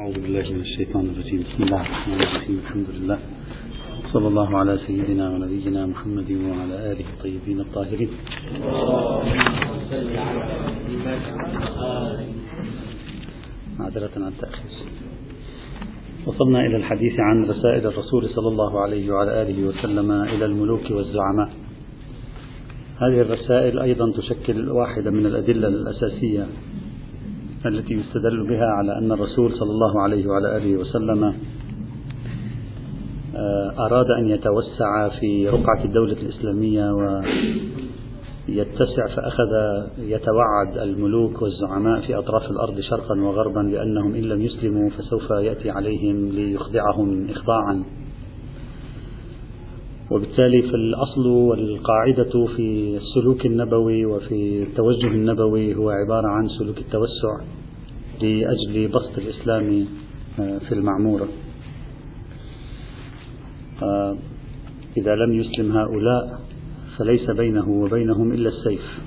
أعوذ بالله من الشيطان الرجيم. بسم الله الرحمن الرحيم. الحمد لله. صلى الله على سيدنا ونبينا محمد وعلى آله الطيبين الطاهرين. معذرة عن التأخير. وصلنا إلى الحديث عن رسائل الرسول صلى الله عليه وعلى آله وسلم إلى الملوك والزعماء. هذه الرسائل أيضا تشكل واحدة من الأدلة الأساسية التي يستدل بها على أن الرسول صلى الله عليه وعلى آله وسلم آه، أراد أن يتوسع في رقعة الدولة الإسلامية ويتسع فأخذ يتوعد الملوك والزعماء في أطراف الأرض شرقا وغربا بأنهم إن لم يسلموا فسوف يأتي عليهم ليخضعهم إخضاعا. وبالتالي في الأصل والقاعدة في السلوك النبوي وفي التوجه النبوي هو عبارة عن سلوك التوسع لأجل بسط الإسلام آه، في المعمورة. آه، إذا لم يسلم هؤلاء فليس بينه وبينهم إلا السيف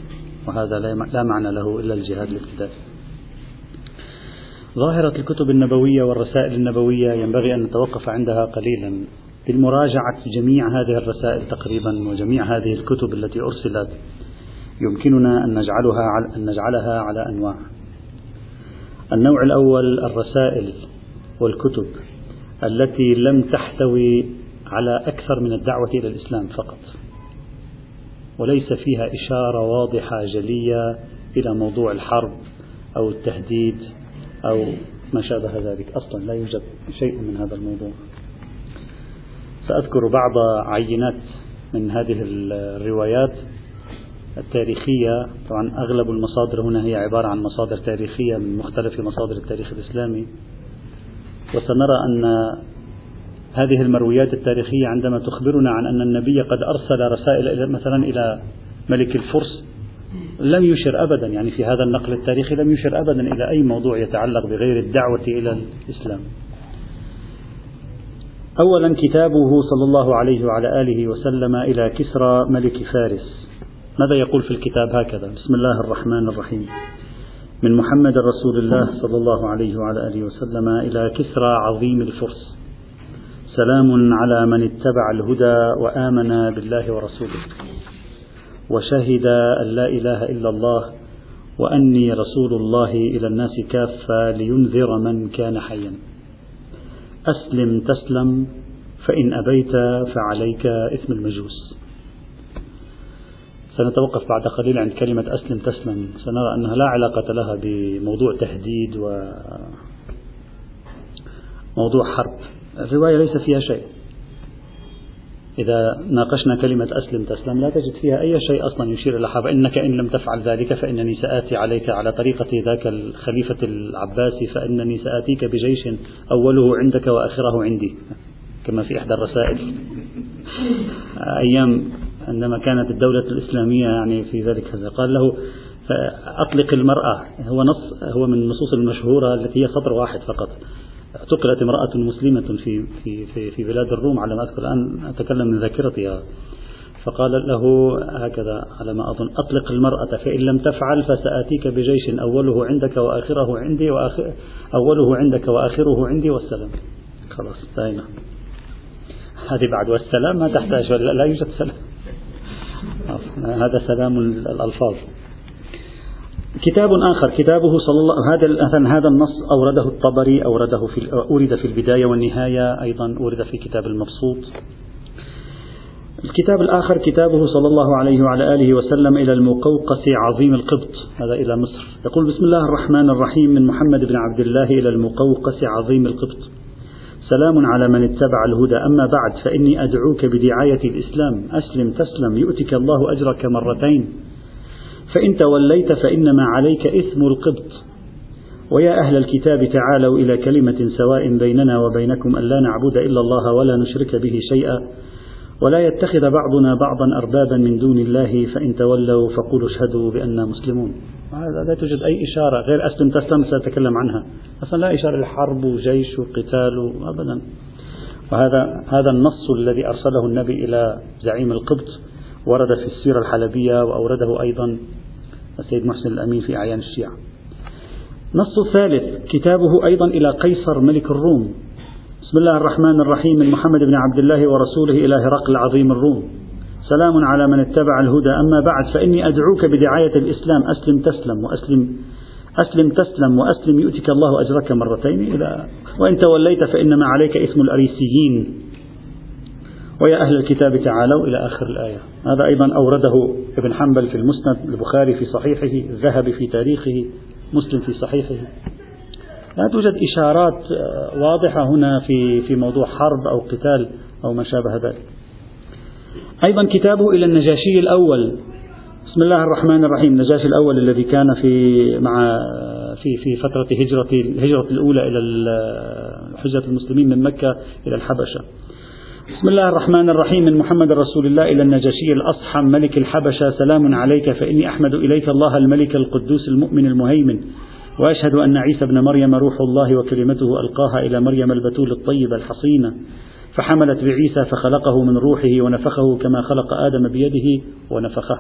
وهذا لا معنى له إلا الجهاد الابتدائي ظاهرة الكتب النبوية والرسائل النبوية ينبغي أن نتوقف عندها قليلا. بمراجعة جميع هذه الرسائل تقريبا وجميع هذه الكتب التي أرسلت يمكننا أن نجعلها أن نجعلها على أنواع. النوع الأول الرسائل والكتب التي لم تحتوي على أكثر من الدعوة إلى الإسلام فقط. وليس فيها إشارة واضحة جلية إلى موضوع الحرب أو التهديد أو ما شابه ذلك أصلا لا يوجد شيء من هذا الموضوع سأذكر بعض عينات من هذه الروايات التاريخية. طبعا أغلب المصادر هنا هي عبارة عن مصادر تاريخية من مختلف مصادر التاريخ الإسلامي. وسنرى أن هذه المرويات التاريخية عندما تخبرنا عن أن النبي قد أرسل رسائل مثلا إلى ملك الفرس لم يشر أبدا. يعني في هذا النقل التاريخي لم يشر أبدا إلى أي موضوع يتعلق بغير الدعوة إلى الإسلام. أولا كتابه صلى الله عليه وعلى آله وسلم إلى كسرى ملك فارس. ماذا يقول في الكتاب هكذا؟ بسم الله الرحمن الرحيم. من محمد رسول الله صلى الله عليه وعلى آله وسلم إلى كسرى عظيم الفرس. سلام على من اتبع الهدى وآمن بالله ورسوله. وشهد أن لا إله إلا الله وأني رسول الله إلى الناس كافة لينذر من كان حيا. أسلم تسلم فإن أبيت فعليك إثم المجوس. سنتوقف بعد قليل عند كلمة أسلم تسلم. سنرى أنها لا علاقة لها بموضوع تهديد وموضوع حرب. الرواية ليس فيها شيء. إذا ناقشنا كلمة أسلم تسلم لا تجد فيها أي شيء أصلا يشير إلى حرب. إنك إن لم تفعل ذلك فإنني سآتي عليك على طريقة ذاك الخليفة العباسي فإنني سآتيك بجيش أوله عندك وآخره عندي كما في إحدى الرسائل. أيام عندما كانت الدولة الإسلامية يعني في ذلك هذا قال له أطلق المرأة هو نص هو من النصوص المشهورة التي هي سطر واحد فقط. اعتقلت امرأة مسلمة في في في, في بلاد الروم على ما أذكر الآن أتكلم من ذاكرتي فقال له هكذا على ما أظن أطلق المرأة فإن لم تفعل فسآتيك بجيش أوله عندك وآخره عندي وآخر أوله عندك وآخره عندي والسلام. خلاص انتهينا. هذه بعد والسلام ما تحتاج لا يوجد سلام. هذا سلام الألفاظ. كتاب آخر كتابه صلى الله هذا هذا النص أورده الطبري أورده في أورد في البداية والنهاية أيضا أورد في كتاب المبسوط. الكتاب الآخر كتابه صلى الله عليه وعلى آله وسلم إلى المقوقس عظيم القبط هذا إلى مصر. يقول بسم الله الرحمن الرحيم من محمد بن عبد الله إلى المقوقس عظيم القبط. سلام على من اتبع الهدى أما بعد فإني أدعوك بدعاية الإسلام. أسلم تسلم يؤتك الله أجرك مرتين. فإن توليت فإنما عليك إثم القبط. ويا أهل الكتاب تعالوا إلى كلمة سواء بيننا وبينكم ألا نعبد إلا الله ولا نشرك به شيئا ولا يتخذ بعضنا بعضا أربابا من دون الله فإن تولوا فقولوا اشهدوا بأننا مسلمون. لا توجد أي إشارة غير أسلم تسلم سأتكلم عنها. أصلا لا إشارة للحرب وجيش وقتال أبدا وهذا هذا النص الذي أرسله النبي إلى زعيم القبط. ورد في السيرة الحلبية وأورده أيضا السيد محسن الأمين في أعيان الشيعة. نص ثالث كتابه أيضا إلى قيصر ملك الروم. بسم الله الرحمن الرحيم من محمد بن عبد الله ورسوله إلى هرقل عظيم الروم. سلام على من اتبع الهدى أما بعد فإني أدعوك بدعاية الإسلام. أسلم تسلم وأسلم أسلم تسلم وأسلم يؤتك الله أجرك مرتين. إلى وإن توليت فإنما عليك إثم الأريسيين. ويا أهل الكتاب تعالوا إلى آخر الآية هذا أيضا أورده ابن حنبل في المسند البخاري في صحيحه الذهبي في تاريخه مسلم في صحيحه لا توجد إشارات آه، واضحة هنا في في موضوع حرب أو قتال أو ما شابه ذلك. أيضا كتابه إلى النجاشي الأول بسم الله الرحمن الرحيم النجاشي الأول الذي كان في مع في في فترة هجرة الهجرة الأولى إلى حجة المسلمين من مكة إلى الحبشة. بسم الله الرحمن الرحيم. من محمد رسول الله إلى النجاشي الأصحم ملك الحبشة سلام عليك فإني أحمد إليك. الله الملك القدوس المؤمن المهيمن. وأشهد أن عيسى ابن مريم روح الله وكلمته ألقاها إلى مريم البتول الطيبة الحصينة. فحملت بعيسى فخلقه من روحه ونفخه كما خلق آدم بيده ونفخه.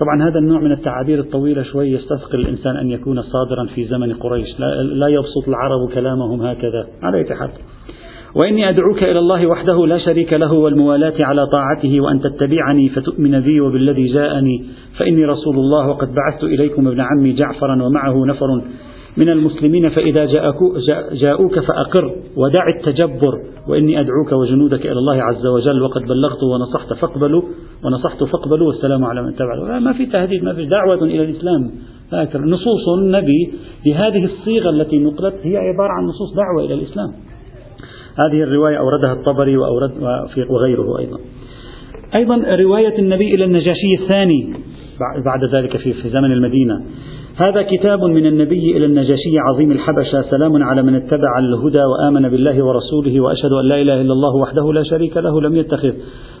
طبعا هذا النوع من التعابير الطويلة شوي يستثقل الإنسان أن يكون صادرا في زمن قريش. لا, لا يبسط العرب كلامهم هكذا. على حال. وإني أدعوك إلى الله وحده لا شريك له والموالاة على طاعته وأن تتبعني فتؤمن بي وبالذي جاءني فإني رسول الله وقد بعثت إليكم ابن عمي جعفرا ومعه نفر من المسلمين فإذا جاءوك فأقر ودع التجبر وإني أدعوك وجنودك إلى الله عز وجل وقد بلغت ونصحت فاقبلوا ونصحت فاقبلوا والسلام على من تبع ما في تهديد ما في دعوة إلى الإسلام. نصوص النبي بهذه الصيغة التي نقلت هي عبارة عن نصوص دعوة إلى الإسلام. هذه الرواية أوردها الطبري وأورد وغيره أيضا. أيضا رواية النبي إلى النجاشي الثاني بعد ذلك في, زمن المدينة. هذا كتاب من النبي إلى النجاشي عظيم الحبشة سلام على من اتبع الهدى وآمن بالله ورسوله وأشهد أن لا إله إلا الله وحده لا شريك له لم يتخذ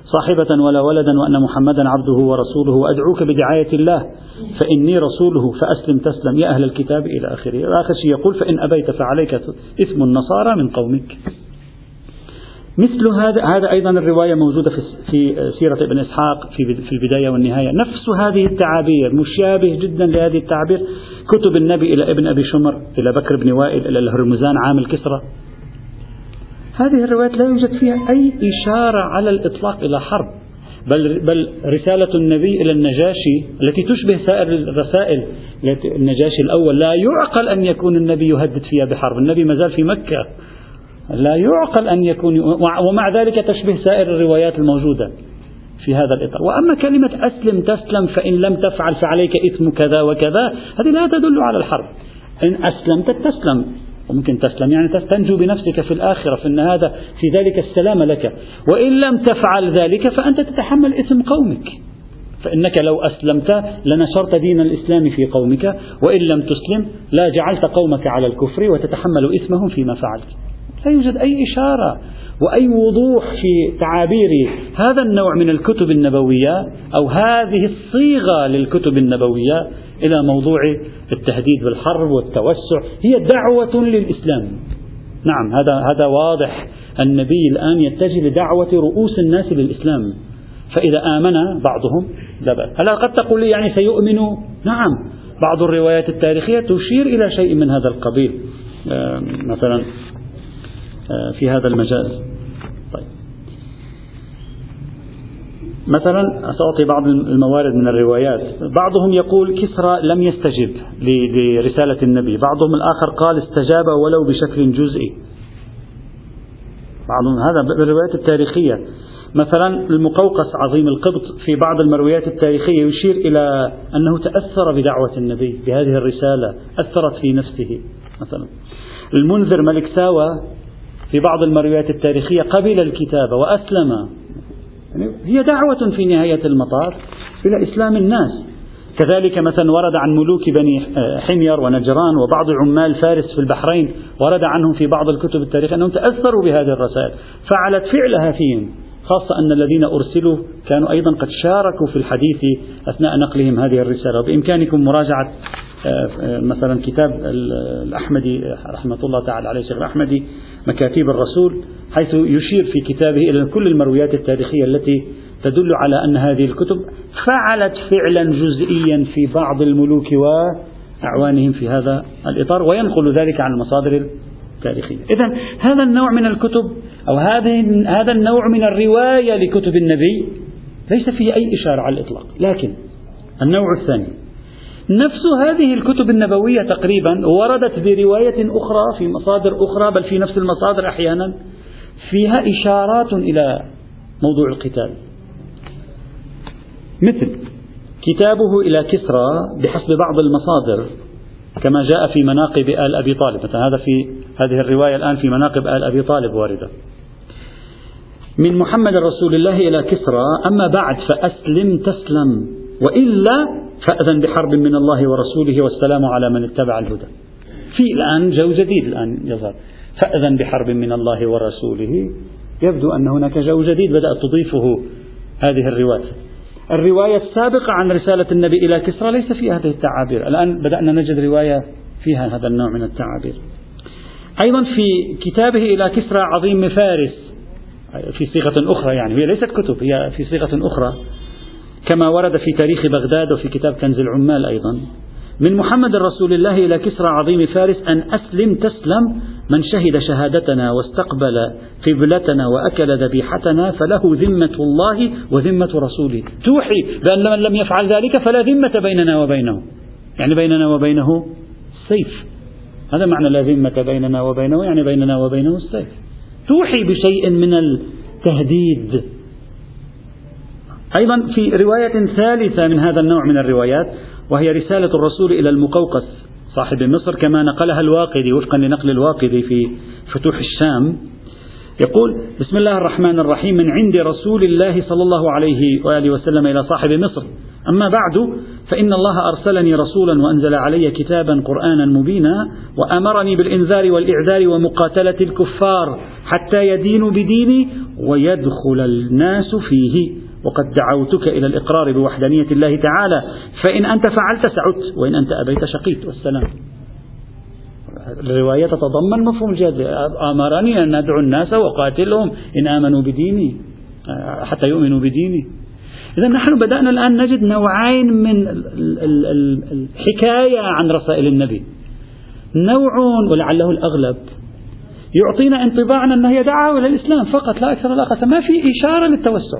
صاحبة ولا ولدا وأن محمدا عبده ورسوله. وأدعوك بدعاية الله فإني رسوله فأسلم تسلم. يا أهل الكتاب إلى آخره. آخر شيء يقول فإن أبيت فعليك إثم النصارى من قومك. مثل هذا هذا أيضا الرواية موجودة في في سيرة ابن إسحاق في في البداية والنهاية، نفس هذه التعابير مشابه جدا لهذه التعابير كتب النبي إلى ابن أبي شمر إلى بكر بن وائل إلى الهرمزان عامل كسرى. هذه الروايات لا يوجد فيها أي إشارة على الإطلاق إلى حرب، بل بل رسالة النبي إلى النجاشي التي تشبه سائر الرسائل النجاشي الأول. لا يعقل أن يكون النبي يهدد فيها بحرب، النبي ما زال في مكة. لا يعقل أن يكون ومع ذلك تشبه سائر الروايات الموجودة في هذا الإطار. وأما كلمة أسلم تسلم فإن لم تفعل فعليك إثم كذا وكذا هذه لا تدل على الحرب. إن أسلمت تسلم. وممكن تسلم يعني تنجو بنفسك في الآخرة فإن هذا في ذلك السلام لك. وإن لم تفعل ذلك فأنت تتحمل إثم قومك. فإنك لو أسلمت لنشرت دين الإسلام في قومك وإن لم تسلم لا جعلت قومك على الكفر وتتحمل إثمهم فيما فعلت. لا يوجد أي إشارة وأي وضوح في تعابير هذا النوع من الكتب النبوية أو هذه الصيغة للكتب النبوية إلى موضوع التهديد بالحرب والتوسع. هي دعوة للإسلام. نعم هذا هذا واضح. النبي الآن يتجه لدعوة رؤوس الناس للإسلام. فإذا آمن بعضهم لا بأس. هلا قد تقول لي يعني سيؤمنوا نعم. بعض الروايات التاريخية تشير إلى شيء من هذا القبيل. مثلا آه، في هذا المجال. طيب. مثلا سأعطي بعض الموارد من الروايات. بعضهم يقول كسرى لم يستجب لرسالة النبي. بعضهم الآخر قال استجاب ولو بشكل جزئي. بعضهم هذا بالروايات التاريخية. مثلا المقوقس عظيم القبط في بعض المرويات التاريخية يشير إلى أنه تأثر بدعوة النبي بهذه الرسالة أثرت في نفسه. مثلا المنذر ملك ساوى في بعض المرويات التاريخية قبل الكتاب وأسلم. يعني هي دعوة في نهاية المطاف إلى إسلام الناس. كذلك مثلا ورد عن ملوك بني حمير ونجران وبعض عمال فارس في البحرين ورد عنهم في بعض الكتب التاريخية أنهم تأثروا بهذه الرسائل. فعلت فعلها فيهم خاصة أن الذين أرسلوا كانوا أيضا قد شاركوا في الحديث أثناء نقلهم هذه الرسالة. وبإمكانكم مراجعة مثلا كتاب الأحمدي رحمة الله تعالى عليه الشيخ الأحمدي مكاتيب الرسول حيث يشير في كتابه إلى كل المرويات التاريخية التي تدل على أن هذه الكتب فعلت فعلا جزئيا في بعض الملوك أعوانهم في هذا الإطار وينقل ذلك عن المصادر التاريخية. إذا هذا النوع من الكتب أو هذه هذا النوع من الرواية لكتب النبي ليس فيه أي إشارة على الإطلاق لكن النوع الثاني نفس هذه الكتب النبوية تقريبا وردت برواية أخرى في مصادر أخرى بل في نفس المصادر أحيانا فيها إشارات إلى موضوع القتال. مثل كتابه إلى كسرى بحسب بعض المصادر كما جاء في مناقب آل أبي طالب. مثلا هذا في هذه الرواية الآن في مناقب آل أبي طالب واردة. من محمد رسول الله إلى كسرى أما بعد فأسلم تسلم وإلا فأذن بحرب من الله ورسوله والسلام على من اتبع الهدى. في الآن جو جديد الآن يظهر فأذن بحرب من الله ورسوله. يبدو أن هناك جو جديد بدأت تضيفه هذه الرواية. الرواية السابقة عن رسالة النبي إلى كسرى ليس فيها هذه التعابير. الآن بدأنا نجد رواية فيها هذا النوع من التعابير. أيضا في كتابه إلى كسرى عظيم فارس في صيغة أخرى يعني هي ليست كتب هي في صيغة أخرى. كما ورد في تاريخ بغداد وفي كتاب كنز العمال أيضا. من محمد رسول الله إلى كسرى عظيم فارس أن أسلم تسلم من شهد شهادتنا واستقبل قبلتنا وأكل ذبيحتنا فله ذمة الله وذمة رسوله. توحي بأن من لم يفعل ذلك فلا ذمة بيننا وبينه. يعني بيننا وبينه السيف هذا معنى لا ذمة بيننا وبينه يعني بيننا وبينه السيف توحي بشيء من التهديد. أيضا في رواية ثالثة من هذا النوع من الروايات وهي رسالة الرسول إلى المقوقس صاحب مصر كما نقلها الواقدي وفقا لنقل الواقدي في فتوح الشام. يقول بسم الله الرحمن الرحيم من عند رسول الله صلى الله عليه وآله وسلم إلى صاحب مصر. أما بعد فإن الله أرسلني رسولا وأنزل علي كتابا قرآنا مبينا وأمرني بالإنذار والإعذار ومقاتلة الكفار حتى يدينوا بديني ويدخل الناس فيه. وقد دعوتك إلى الإقرار بوحدانية الله تعالى فإن أنت فعلت سعدت وإن أنت أبيت شقيت والسلام. الرواية تتضمن مفهوم الجهاد أمرني أن أدعو الناس وقاتلهم إن آمنوا بديني حتى يؤمنوا بديني. إذا نحن بدأنا الآن نجد نوعين من الحكاية عن رسائل النبي. نوع ولعله الأغلب يعطينا انطباعا أن هي دعوة إلى الإسلام فقط لا أكثر ولا أقل ما في إشارة للتوسع.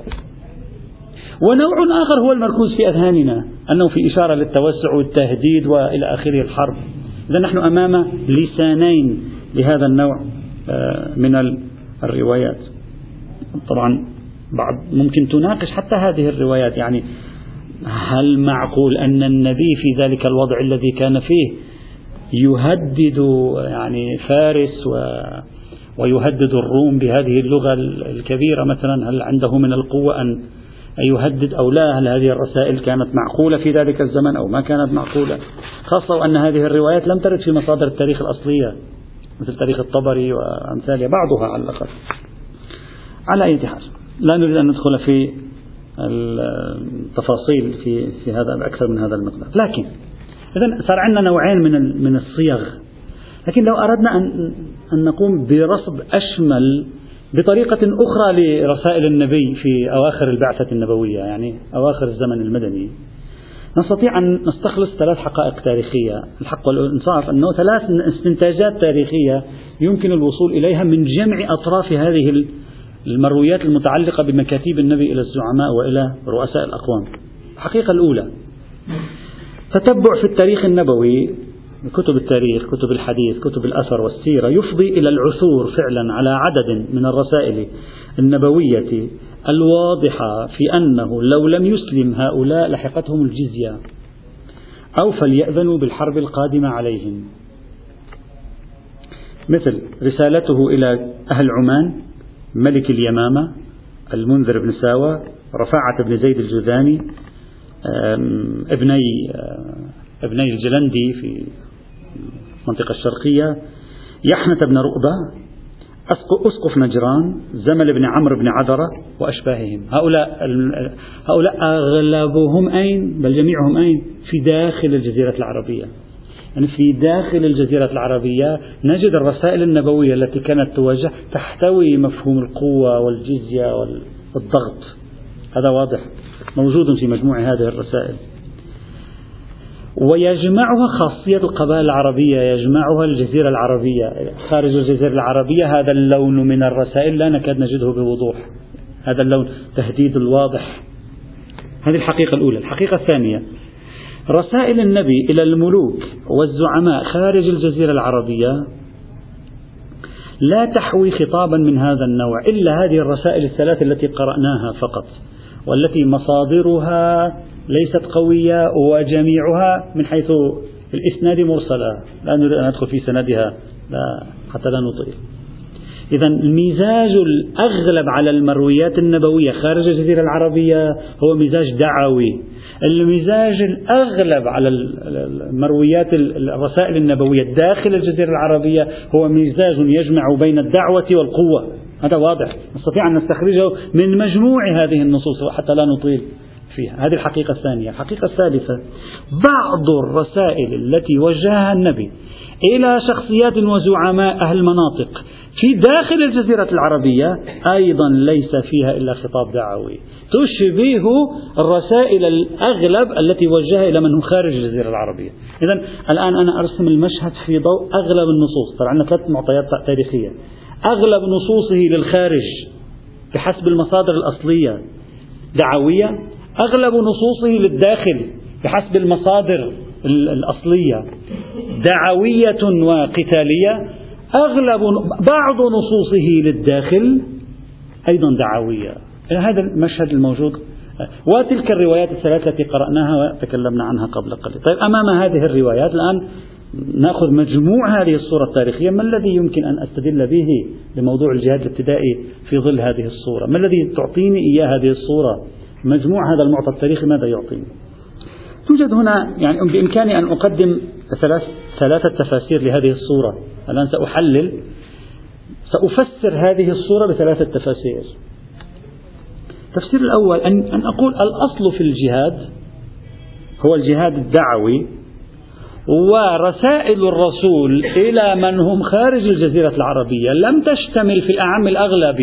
ونوع آخر هو المركوز في أذهاننا أنه في إشارة للتوسع والتهديد وإلى آخره الحرب. إذا نحن أمام لسانين لهذا النوع آه، من الروايات. طبعا بعض ممكن تناقش حتى هذه الروايات يعني هل معقول أن النبي في ذلك الوضع الذي كان فيه يهدد يعني فارس و ويهدد الروم بهذه اللغة الكبيرة مثلا؟ هل عنده من القوة أن يهدد أو لا هل هذه الرسائل كانت معقولة في ذلك الزمن أو ما كانت معقولة. خاصة وأن هذه الروايات لم ترد في مصادر التاريخ الأصلية مثل تاريخ الطبري وأمثالها بعضها على الأقل. على أي حال لا نريد أن ندخل في التفاصيل في في هذا أكثر من هذا المقدار. لكن إذا صار عندنا نوعين من من الصيغ. لكن لو أردنا أن أن نقوم برصد أشمل بطريقة أخرى لرسائل النبي في أواخر البعثة النبوية يعني أواخر الزمن المدني. نستطيع أن نستخلص ثلاث حقائق تاريخية. الحق والإنصاف أنه ثلاث استنتاجات تاريخية يمكن الوصول إليها من جمع أطراف هذه المرويات المتعلقة بمكاتيب النبي إلى الزعماء وإلى رؤساء الأقوام. الحقيقة الأولى. تتبع في التاريخ النبوي كتب التاريخ كتب الحديث كتب الأثر والسيرة يفضي إلى العثور فعلا على عدد من الرسائل النبوية الواضحة في أنه لو لم يسلم هؤلاء لحقتهم الجزية أو فليأذنوا بالحرب القادمة عليهم. مثل رسالته إلى أهل عمان ملك اليمامة المنذر بن ساوى رفاعة بن زيد الجذاني ابني ابني الجلندي في المنطقة الشرقية. يحنة بن رؤبة أسقف نجران زمل بن عمرو بن عذرة وأشباههم. هؤلاء هؤلاء أغلبهم أين؟ بل جميعهم أين؟ في داخل الجزيرة العربية. يعني في داخل الجزيرة العربية نجد الرسائل النبوية التي كانت توجه تحتوي مفهوم القوة والجزية والضغط. هذا واضح موجود في مجموع هذه الرسائل. ويجمعها خاصية القبائل العربية يجمعها الجزيرة العربية. خارج الجزيرة العربية هذا اللون من الرسائل لا نكاد نجده بوضوح. هذا اللون تهديد الواضح. هذه الحقيقة الأولى. الحقيقة الثانية رسائل النبي إلى الملوك والزعماء خارج الجزيرة العربية لا تحوي خطابا من هذا النوع إلا هذه الرسائل الثلاث التي قرأناها فقط والتي مصادرها ليست قوية وجميعها من حيث الإسناد مرسلة. لا نريد أن ندخل في سندها. لا حتى لا نطيل. إذا المزاج الأغلب على المرويات النبوية خارج الجزيرة العربية هو مزاج دعوي. المزاج الأغلب على المرويات الرسائل النبوية داخل الجزيرة العربية هو مزاج يجمع بين الدعوة والقوة. هذا واضح. نستطيع أن نستخرجه من مجموع هذه النصوص حتى لا نطيل. فيها. هذه الحقيقة الثانية. الحقيقة الثالثة بعض الرسائل التي وجهها النبي إلى شخصيات وزعماء أهل المناطق في داخل الجزيرة العربية أيضا ليس فيها إلا خطاب دعوي. تشبه الرسائل الأغلب التي وجهها إلى من هو خارج الجزيرة العربية. إذا الآن أنا أرسم المشهد في ضوء أغلب النصوص. ترى عندنا ثلاث معطيات تاريخية. أغلب نصوصه للخارج بحسب المصادر الأصلية دعوية أغلب نصوصه للداخل بحسب المصادر الأصلية. دعوية وقتالية. أغلب بعض نصوصه للداخل أيضا دعوية. هذا المشهد الموجود. وتلك الروايات الثلاثة التي قرأناها وتكلمنا عنها قبل قليل. طيب أمام هذه الروايات الآن نأخذ مجموع هذه الصورة التاريخية. ما الذي يمكن أن أستدل به لموضوع الجهاد الابتدائي في ظل هذه الصورة؟ ما الذي تعطيني إياه هذه الصورة؟ مجموع هذا المعطى التاريخي ماذا يعطيني توجد هنا يعني بإمكاني أن أقدم ثلاث ثلاثة تفاسير لهذه الصورة. الآن سأحلل. سأفسر هذه الصورة بثلاثة تفاسير. التفسير الأول أن, أن أقول الأصل في الجهاد هو الجهاد الدعوي ورسائل الرسول إلى من هم خارج الجزيرة العربية لم تشتمل في الأعم الأغلب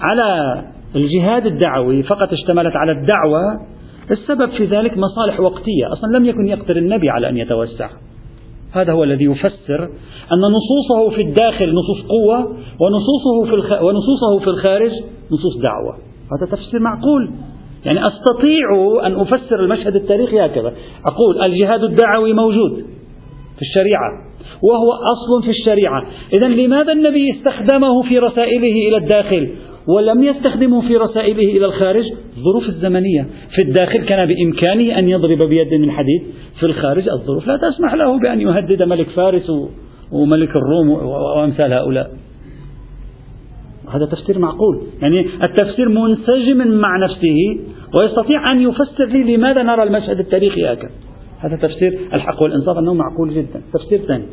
على الجهاد الدعوي فقط اشتملت على الدعوة السبب في ذلك مصالح وقتية أصلا لم يكن يقدر النبي على أن يتوسع. هذا هو الذي يفسر أن نصوصه في الداخل نصوص قوة ونصوصه في الخ... ونصوصه في الخارج نصوص دعوة. هذا تفسير معقول. يعني أستطيع أن أفسر المشهد التاريخي هكذا. أقول الجهاد الدعوي موجود في الشريعة وهو أصل في الشريعة. إذا لماذا النبي استخدمه في رسائله إلى الداخل؟ ولم يستخدمه في رسائله إلى الخارج الظروف الزمنية. في الداخل كان بإمكانه أن يضرب بيد من حديد في الخارج الظروف لا تسمح له بأن يهدد ملك فارس وملك الروم وأمثال هؤلاء. هذا تفسير معقول. يعني التفسير منسجم مع نفسه ويستطيع أن يفسر لي لماذا نرى المشهد التاريخي هكذا. هذا تفسير الحق والإنصاف أنه معقول جدا. تفسير ثاني.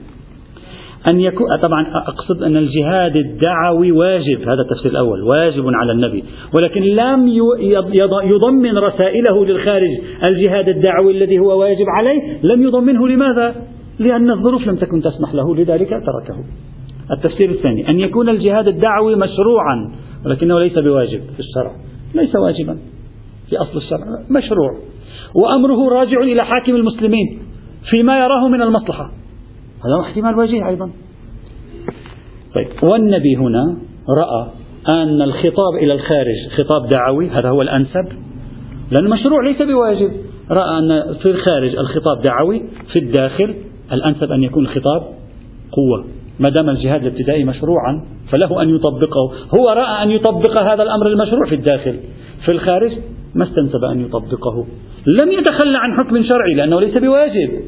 أن يكون طبعا أقصد أن الجهاد الدعوي واجب هذا التفسير الأول واجب على النبي. ولكن لم يضمن رسائله للخارج الجهاد الدعوي الذي هو واجب عليه لم يضمنه لماذا؟ لأن الظروف لم تكن تسمح له لذلك تركه. التفسير الثاني أن يكون الجهاد الدعوي مشروعا ولكنه ليس بواجب في الشرع. ليس واجبا في أصل الشرع مشروع. وأمره راجع إلى حاكم المسلمين فيما يراه من المصلحة. هذا احتمال وجيه أيضا. طيب والنبي هنا رأى أن الخطاب إلى الخارج خطاب دعوي هذا هو الأنسب لأن المشروع ليس بواجب. رأى أن في الخارج الخطاب دعوي في الداخل الأنسب أن يكون الخطاب قوة. ما دام الجهاد الابتدائي مشروعا فله أن يطبقه. هو رأى أن يطبق هذا الأمر المشروع في الداخل. في الخارج ما استنسب أن يطبقه. لم يتخلى عن حكم شرعي لأنه ليس بواجب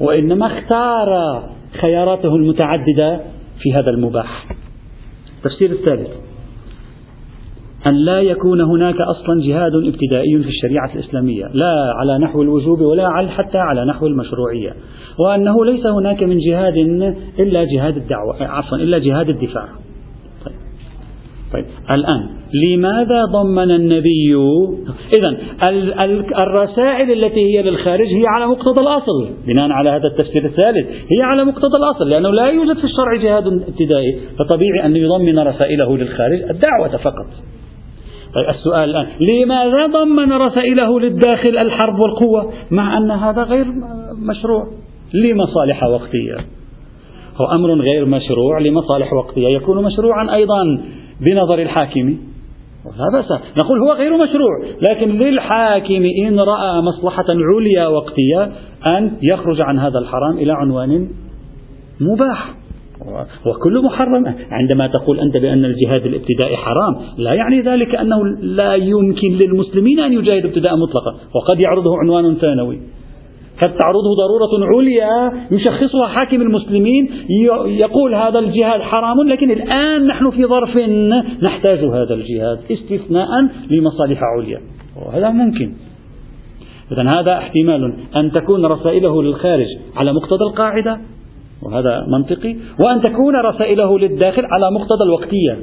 وإنما اختار خياراته المتعددة في هذا المباح. التفسير الثالث. أن لا يكون هناك أصلا جهاد ابتدائي في الشريعة الإسلامية لا على نحو الوجوب ولا حتى على نحو المشروعية. وأنه ليس هناك من جهاد إلا جهاد الدعوة عفوا إلا جهاد الدفاع. طيب. الآن لماذا ضمن النبي؟ إذا الرسائل التي هي للخارج هي على مقتضى الأصل بناء على هذا التفسير الثالث هي على مقتضى الأصل لأنه لا يوجد في الشرع جهاد ابتدائي فطبيعي أن يضمن رسائله للخارج الدعوة فقط. طيب السؤال الآن لماذا ضمن رسائله للداخل الحرب والقوة مع أن هذا غير مشروع؟ لمصالح وقتية. هو أمر غير مشروع لمصالح وقتية يكون مشروعا أيضا. بنظر الحاكم. لا بأس. نقول هو غير مشروع لكن للحاكم إن رأى مصلحة عليا وقتية أن يخرج عن هذا الحرام إلى عنوان مباح. وكل محرم. عندما تقول أنت بأن الجهاد الابتدائي حرام لا يعني ذلك أنه لا يمكن للمسلمين أن يجاهدوا ابتداء مطلقا. وقد يعرضه عنوان ثانوي. قد تعرضه ضرورة عليا يشخصها حاكم المسلمين يقول هذا الجهاد حرام لكن الآن نحن في ظرف نحتاج هذا الجهاد استثناء لمصالح عليا. وهذا ممكن. إذا هذا احتمال أن تكون رسائله للخارج على مقتضى القاعدة وهذا منطقي وأن تكون رسائله للداخل على مقتضى الوقتية.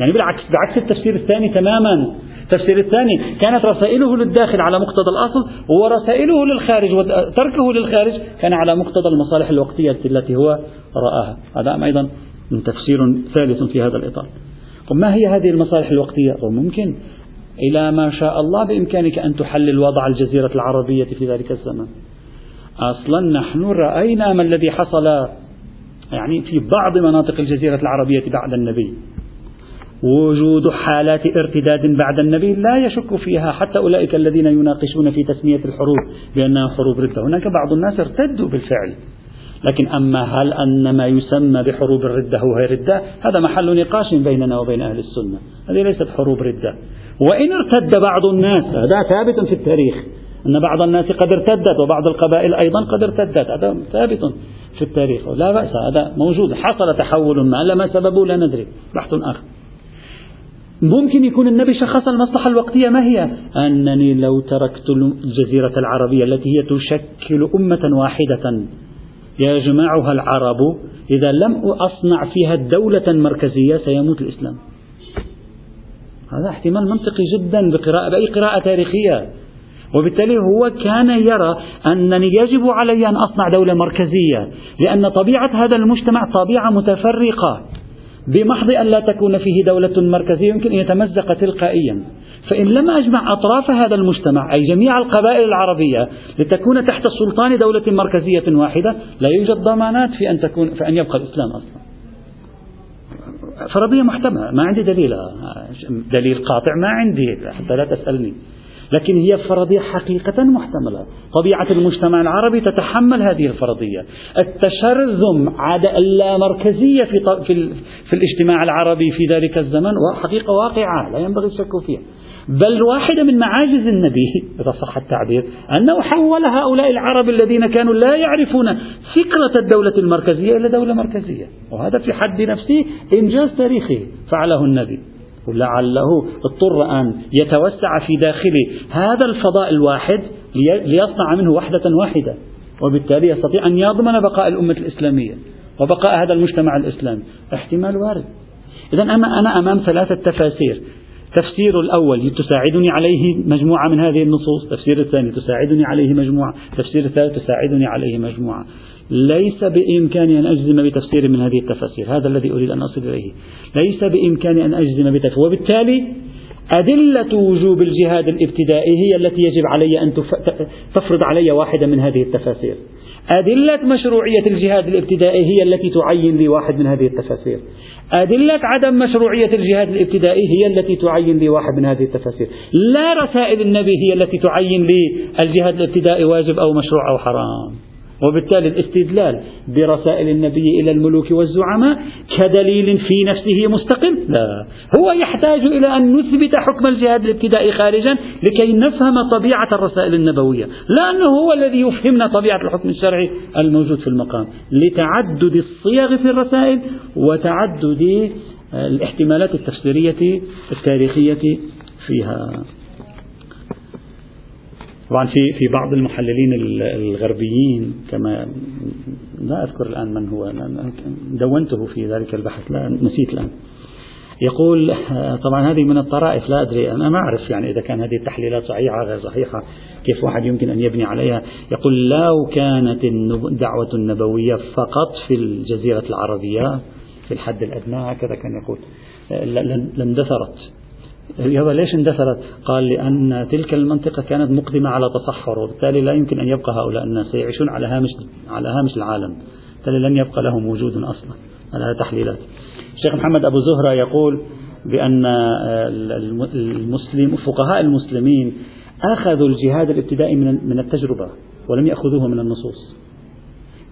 يعني بالعكس بعكس التفسير الثاني تماما. التفسير الثاني كانت رسائله للداخل على مقتضى الأصل ورسائله للخارج وتركه للخارج كان على مقتضى المصالح الوقتية التي هو رآها. هذا أيضا من تفسير ثالث في هذا الإطار. ما هي هذه المصالح الوقتية؟ وممكن إلى ما شاء الله بإمكانك أن تحلل وضع الجزيرة العربية في ذلك الزمن. أصلا نحن رأينا ما الذي حصل يعني في بعض مناطق الجزيرة العربية بعد النبي. وجود حالات ارتداد بعد النبي لا يشك فيها حتى أولئك الذين يناقشون في تسمية الحروب بأنها حروب ردة. هناك بعض الناس ارتدوا بالفعل. لكن أما هل أن ما يسمى بحروب الردة هو ردة؟ هذا محل نقاش بيننا وبين أهل السنة. هذه ليست حروب ردة. وإن ارتد بعض الناس هذا ثابت في التاريخ. أن بعض الناس قد ارتدت وبعض القبائل أيضا قد ارتدت. هذا ثابت في التاريخ. لا بأس هذا موجود. حصل تحول ما لما سببه لا ندري. بحث آخر. ممكن يكون النبي شخص المصلحة الوقتية ما هي؟ أنني لو تركت الجزيرة العربية التي هي تشكل أمة واحدة. يجمعها العرب إذا لم أصنع فيها دولة مركزية سيموت الإسلام. هذا احتمال منطقي جدا بقراءة بأي قراءة تاريخية. وبالتالي هو كان يرى أنني يجب علي أن أصنع دولة مركزية لأن طبيعة هذا المجتمع طبيعة متفرقة. بمحض أن لا تكون فيه دولة مركزية يمكن أن يتمزق تلقائيا. فإن لم أجمع أطراف هذا المجتمع أي جميع القبائل العربية لتكون تحت سلطان دولة مركزية واحدة لا يوجد ضمانات في أن تكون في أن يبقى الإسلام أصلا. فرضية محتملة ما عندي دليل دليل قاطع ما عندي حتى لا تسألني. لكن هي فرضية حقيقة محتملة. طبيعة المجتمع العربي تتحمل هذه الفرضية. التشرذم عدا اللامركزية في, في, في الاجتماع العربي في ذلك الزمن حقيقة واقعة لا ينبغي الشك فيها. بل واحدة من معاجز النبي إذا صح التعبير أنه حول هؤلاء العرب الذين كانوا لا يعرفون فكرة الدولة المركزية إلى دولة مركزية. وهذا في حد نفسه إنجاز تاريخي فعله النبي. ولعله اضطر أن يتوسع في داخل هذا الفضاء الواحد ليصنع منه وحدة واحدة وبالتالي يستطيع أن يضمن بقاء الأمة الإسلامية وبقاء هذا المجتمع الإسلامي. احتمال وارد. إذا أنا أمام ثلاثة تفاسير. تفسير الأول تساعدني عليه مجموعة من هذه النصوص. تفسير الثاني تساعدني عليه مجموعة. تفسير الثالث تساعدني عليه مجموعة. ليس بإمكاني أن أجزم بتفسير من هذه التفاسير. هذا الذي أريد أن أصل إليه. ليس بإمكاني أن أجزم بتفسير. وبالتالي أدلة وجوب الجهاد الابتدائي هي التي يجب علي أن تفرض علي واحدة من هذه التفاسير. أدلة مشروعية الجهاد الابتدائي هي التي تعين لي واحد من هذه التفاسير. أدلة عدم مشروعية الجهاد الابتدائي هي التي تعين لي واحد من هذه التفاسير. لا رسائل النبي هي التي تعين لي. الجهاد الابتدائي واجب أو مشروع أو حرام. وبالتالي الاستدلال برسائل النبي إلى الملوك والزعماء كدليل في نفسه مستقل. لا. هو يحتاج إلى أن نثبت حكم الجهاد الابتدائي خارجا لكي نفهم طبيعة الرسائل النبوية. لأنه هو الذي يفهمنا طبيعة الحكم الشرعي الموجود في المقام. لتعدد الصيغ في الرسائل وتعدد الاحتمالات التفسيرية التاريخية فيها. طبعا في في بعض المحللين الغربيين كما لا أذكر الآن من هو دونته في ذلك البحث لا نسيت الآن. يقول طبعا هذه من الطرائف لا أدري أنا ما أعرف يعني إذا كان هذه التحليلات صحيحة غير صحيحة كيف واحد يمكن أن يبني عليها؟ يقول لو كانت الدعوه النبوية فقط في الجزيرة العربية في الحد الأدنى هكذا كان يقول. لاندثرت يابا ليش اندثرت؟ قال لأن تلك المنطقة كانت مقدمة على تصحر وبالتالي لا يمكن أن يبقى هؤلاء الناس سيعيشون على هامش على هامش العالم. بالتالي لن يبقى لهم وجود أصلا. هذا تحليلات. الشيخ محمد أبو زهرة يقول بأن المسلم فقهاء المسلمين أخذوا الجهاد الابتدائي من التجربة ولم يأخذوه من النصوص.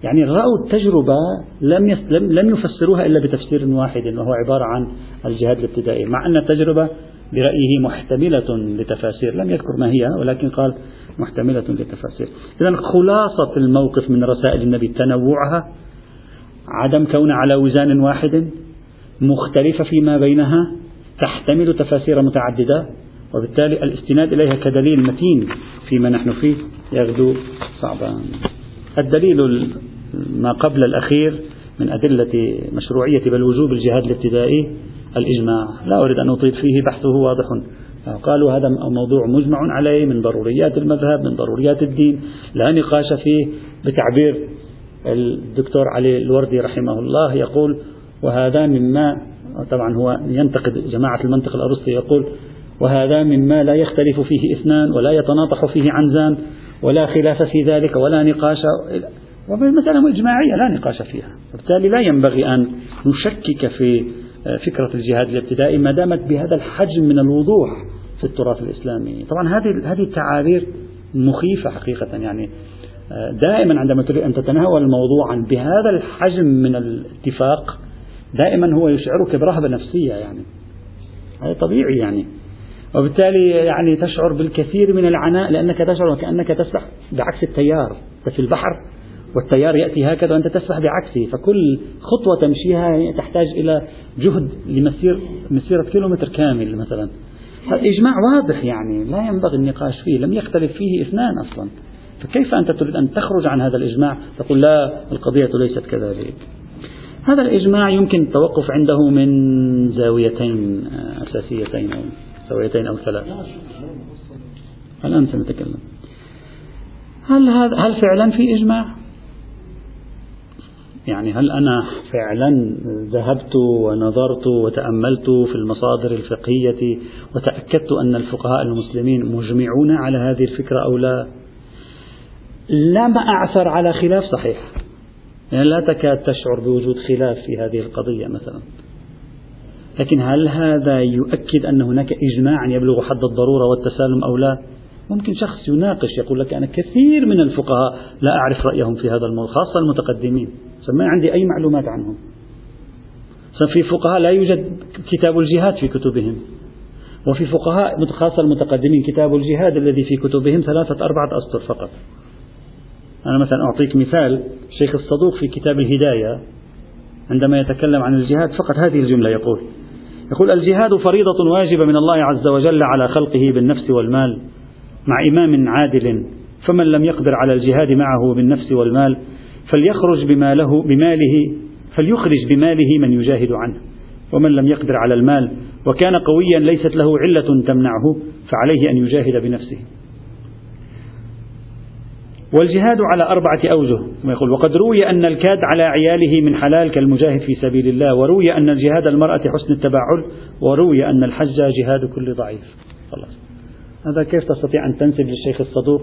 يعني رأوا التجربة لم لم يفسروها إلا بتفسير واحد وهو عبارة عن الجهاد الابتدائي مع أن التجربة برأيه محتملة لتفاسير. لم يذكر ما هي ولكن قال محتملة لتفاسير. إذا خلاصة الموقف من رسائل النبي تنوعها عدم كونها على وزان واحد مختلفة فيما بينها تحتمل تفاسير متعددة وبالتالي الاستناد إليها كدليل متين فيما نحن فيه يغدو صعبا. الدليل ما قبل الأخير من أدلة مشروعية بل وجوب الجهاد الابتدائي الإجماع. لا أريد أن أطيل فيه بحثه واضح. قالوا هذا موضوع مجمع عليه من ضروريات المذهب من ضروريات الدين. لا نقاش فيه بتعبير الدكتور علي الوردي رحمه الله يقول وهذا مما طبعا هو ينتقد جماعة المنطق الأرسطي يقول وهذا مما لا يختلف فيه إثنان ولا يتناطح فيه عنزان ولا خلاف في ذلك ولا نقاش. ومسألة إجماعية لا نقاش فيها. وبالتالي لا ينبغي أن نشكك في فكرة الجهاد الابتدائي ما دامت بهذا الحجم من الوضوح في التراث الإسلامي. طبعا هذه هذه التعابير مخيفة حقيقة يعني دائما عندما تريد أن تتناول موضوعا بهذا الحجم من الاتفاق دائما هو يشعرك برهبة نفسية يعني. هذا طبيعي يعني. وبالتالي يعني تشعر بالكثير من العناء لأنك تشعر وكأنك تسبح بعكس التيار في البحر والتيار يأتي هكذا وأنت تسبح بعكسه فكل خطوة تمشيها تحتاج إلى جهد لمسير مسيرة كيلومتر كامل مثلا. إجماع واضح يعني لا ينبغي النقاش فيه لم يختلف فيه اثنان أصلا. فكيف أنت تريد أن تخرج عن هذا الإجماع؟ تقول لا القضية ليست كذلك. هذا الإجماع يمكن التوقف عنده من زاويتين أساسيتين أو زاويتين أو ثلاث. الآن سنتكلم. هل هذا هل فعلا في إجماع؟ يعني هل أنا فعلا ذهبت ونظرت وتأملت في المصادر الفقهية وتأكدت أن الفقهاء المسلمين مجمعون على هذه الفكرة أو لا؟ لا ما أعثر على خلاف صحيح. يعني لا تكاد تشعر بوجود خلاف في هذه القضية مثلا. لكن هل هذا يؤكد أن هناك إجماع يبلغ حد الضرورة والتسالم أو لا؟ ممكن شخص يناقش يقول لك أنا كثير من الفقهاء لا أعرف رأيهم في هذا الموضوع خاصة المتقدمين. ما عندي أي معلومات عنهم. في فقهاء لا يوجد كتاب الجهاد في كتبهم. وفي فقهاء خاصة المتقدمين كتاب الجهاد الذي في كتبهم ثلاثة أربعة أسطر فقط. أنا مثلا أعطيك مثال الشيخ الصدوق في كتاب الهداية عندما يتكلم عن الجهاد فقط هذه الجملة يقول يقول الجهاد فريضة واجبة من الله عز وجل على خلقه بالنفس والمال مع إمام عادل فمن لم يقدر على الجهاد معه بالنفس والمال فليخرج بماله بماله فليخرج بماله من يجاهد عنه. ومن لم يقدر على المال وكان قويا ليست له علة تمنعه فعليه أن يجاهد بنفسه. والجهاد على أربعة أوجه يقول وقد روي أن الكاد على عياله من حلال كالمجاهد في سبيل الله وروي أن الجهاد المرأة حسن التبعل وروي أن الحج جهاد كل ضعيف. خلاص. هذا كيف تستطيع أن تنسب للشيخ الصدوق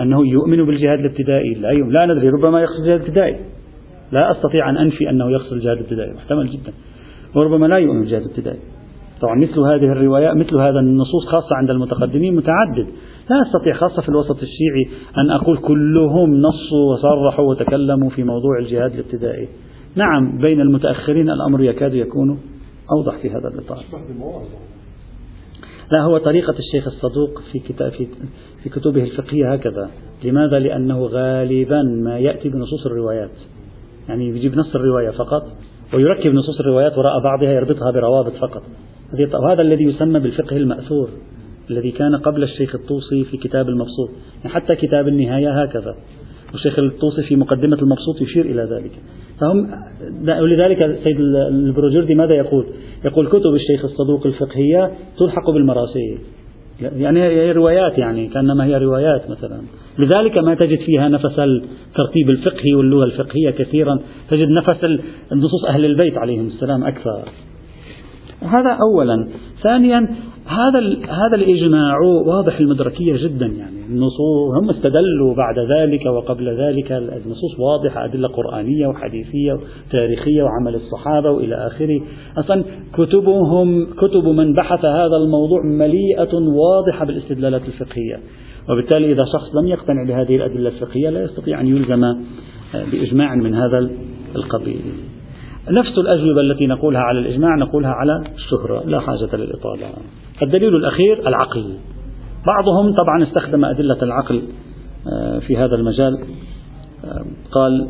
أنه يؤمن بالجهاد الابتدائي. لا يوم لا ندري. ربما يقصد الجهاد الابتدائي. لا أستطيع أن أنفي أنه يقصد الجهاد الابتدائي. محتمل جدا. وربما لا يؤمن بالجهاد الابتدائي. طبعا مثل هذه الروايات مثل هذا النصوص خاصة عند المتقدمين متعدد. لا أستطيع خاصة في الوسط الشيعي أن أقول كلهم نصوا وصرحوا وتكلموا في موضوع الجهاد الابتدائي. نعم بين المتأخرين الأمر يكاد يكون أوضح في هذا الإطار. لا هو طريقة الشيخ الصدوق في كتاب في, في كتبه الفقهية هكذا. لماذا؟ لأنه غالبا ما يأتي بنصوص الروايات. يعني يجيب نص الرواية فقط ويركب نصوص الروايات وراء بعضها يربطها بروابط فقط. وهذا الذي يسمى بالفقه المأثور الذي كان قبل الشيخ الطوسي في كتاب المبسوط يعني حتى كتاب النهاية هكذا. والشيخ الطوسي في مقدمة المبسوط يشير إلى ذلك. فهم ولذلك السيد البروجردي ماذا يقول؟ يقول كتب الشيخ الصدوق الفقهية تلحق بالمراسيل. يعني هي روايات يعني كأنما هي روايات مثلا. لذلك ما تجد فيها نفس الترتيب الفقهي واللغة الفقهية كثيرا. تجد نفس النصوص أهل البيت عليهم السلام أكثر. هذا أولا. ثانيا هذا هذا الإجماع واضح المدركية جدا يعني. النصوص هم استدلوا بعد ذلك وقبل ذلك. النصوص واضحة أدلة قرآنية وحديثية وتاريخية وعمل الصحابة وإلى آخره. أصلا كتبهم كتب من بحث هذا الموضوع مليئة واضحة بالاستدلالات الفقهية. وبالتالي إذا شخص لم يقتنع بهذه الأدلة الفقهية لا يستطيع أن يلزم بإجماع من هذا القبيل. نفس الأجوبة التي نقولها على الإجماع نقولها على الشهرة لا حاجة للإطالة. الدليل الأخير العقل. بعضهم طبعا استخدم أدلة العقل آه، في هذا المجال. آه، قال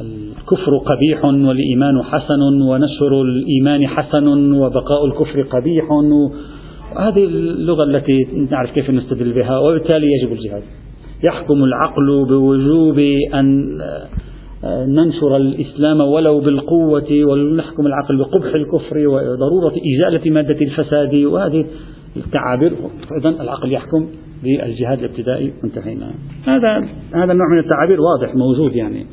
الكفر قبيح والإيمان حسن ونشر الإيمان حسن وبقاء الكفر قبيح. وهذه اللغة التي نعرف كيف نستدل بها وبالتالي يجب الجهاد. يحكم العقل بوجوب أن ننشر الإسلام ولو بالقوة ونحكم العقل بقبح الكفر وضرورة إزالة مادة الفساد وهذه التعابير. إذا العقل يحكم بالجهاد الابتدائي. وانتهينا هذا هذا النوع من التعابير واضح موجود يعني.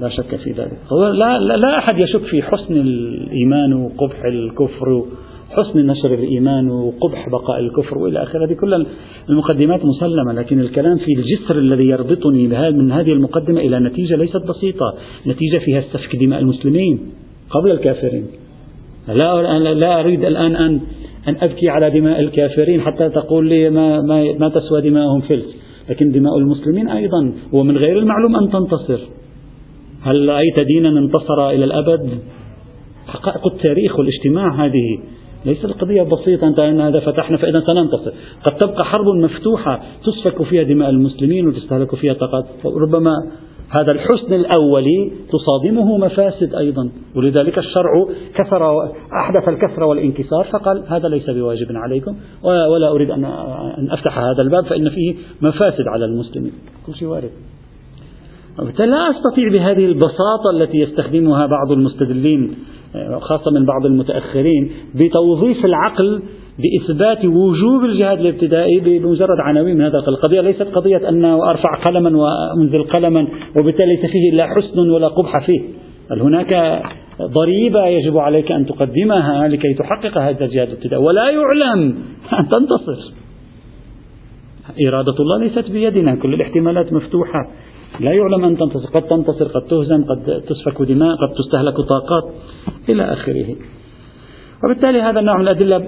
لا شك في ذلك. لا, لا, لا أحد يشك في حسن الإيمان وقبح الكفر حسن نشر الإيمان وقبح بقاء الكفر وإلى آخره. هذه كل المقدمات مسلمة لكن الكلام في الجسر الذي يربطني من هذه المقدمة إلى نتيجة ليست بسيطة نتيجة فيها سفك دماء المسلمين قبل الكافرين. لا لا أريد الآن أن أن أبكي على دماء الكافرين حتى تقول لي ما, ما, ما تسوى دماءهم فلس لكن دماء المسلمين أيضا ومن غير المعلوم أن تنتصر. هل رأيت دينا انتصر إلى الأبد؟ حقائق التاريخ والاجتماع هذه ليس القضية بسيطة أنت أن هذا فتحنا فإذا سننتصر. قد تبقى حرب مفتوحة تسفك فيها دماء المسلمين وتستهلك فيها طاقات. ربما هذا الحسن الأولي تصادمه مفاسد أيضا. ولذلك الشرع كسر أحدث الكسر والانكسار فقال هذا ليس بواجب عليكم ولا أريد أن أفتح هذا الباب فإن فيه مفاسد على المسلمين. كل شيء وارد. لا أستطيع بهذه البساطة التي يستخدمها بعض المستدلين خاصة من بعض المتأخرين بتوظيف العقل بإثبات وجوب الجهاد الابتدائي بمجرد عناوين من هذا القضية ليست قضية أن أرفع قلما وأنزل قلما وبالتالي ليس فيه لا حسن ولا قبح فيه. بل هناك ضريبة يجب عليك أن تقدمها لكي تحقق هذا الجهاد الابتدائي. ولا يعلم أن تنتصر. إرادة الله ليست بيدنا كل الاحتمالات مفتوحة. لا يعلم أن تنتصر قد تنتصر قد تهزم قد تسفك دماء قد تستهلك طاقات إلى آخره. وبالتالي هذا النوع من الأدلة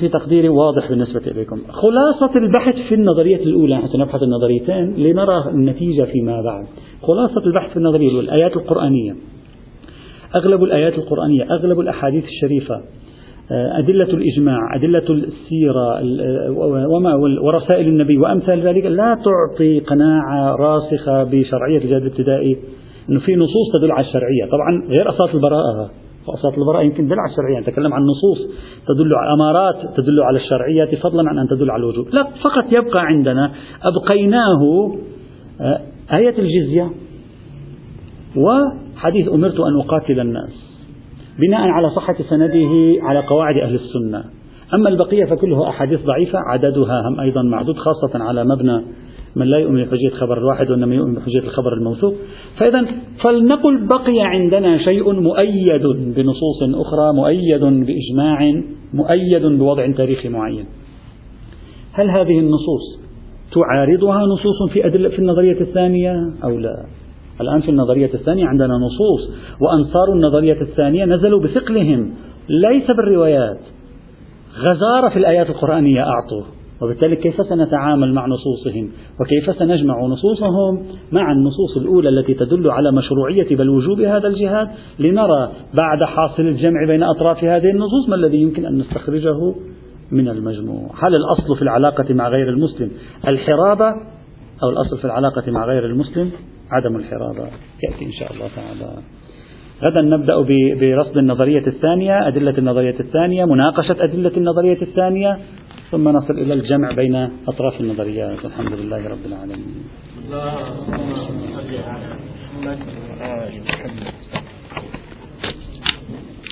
في تقديري واضح بالنسبة إليكم. خلاصة البحث في النظرية الأولى سنبحث النظريتين لنرى النتيجة فيما بعد. خلاصة البحث في النظرية الأولى الآيات القرآنية. أغلب الآيات القرآنية أغلب الأحاديث الشريفة أدلة الإجماع أدلة السيرة آه، وما ورسائل النبي وأمثال ذلك لا تعطي قناعة راسخة بشرعية الجهاد الابتدائي أنه في نصوص تدل على الشرعية. طبعا غير أساس البراءة فأساس البراءة يمكن تدل على الشرعية نتكلم عن نصوص تدل على أمارات تدل على الشرعية فضلا عن أن تدل على الوجوب. لا فقط يبقى عندنا أبقيناه آه، آية الجزية وحديث أمرت أن أقاتل الناس. بناء على صحة سنده على قواعد أهل السنة. أما البقية فكلها أحاديث ضعيفة عددها هم أيضا معدود خاصة على مبنى من لا يؤمن بحجية خبر الواحد وإنما يؤمن بحجية الخبر الموثوق. فإذا فلنقل بقي عندنا شيء مؤيد بنصوص أخرى مؤيد بإجماع مؤيد بوضع تاريخي معين. هل هذه النصوص تعارضها نصوص في أدلة في النظرية الثانية أو لا؟ الآن في النظرية الثانية عندنا نصوص وأنصار النظرية الثانية نزلوا بثقلهم ليس بالروايات. غزارة في الآيات القرآنية أعطوا. وبالتالي كيف سنتعامل مع نصوصهم؟ وكيف سنجمع نصوصهم مع النصوص الأولى التي تدل على مشروعية بل وجوب هذا الجهاد؟ لنرى بعد حاصل الجمع بين أطراف هذه النصوص ما الذي يمكن أن نستخرجه من المجموع؟ هل الأصل في العلاقة مع غير المسلم الحرابة أو الأصل في العلاقة مع غير المسلم؟ عدم الحرابة يأتي إن شاء الله تعالى. غدا نبدأ برصد النظرية الثانية أدلة النظرية الثانية مناقشة أدلة النظرية الثانية ثم نصل إلى الجمع بين أطراف النظريات. الحمد لله رب العالمين.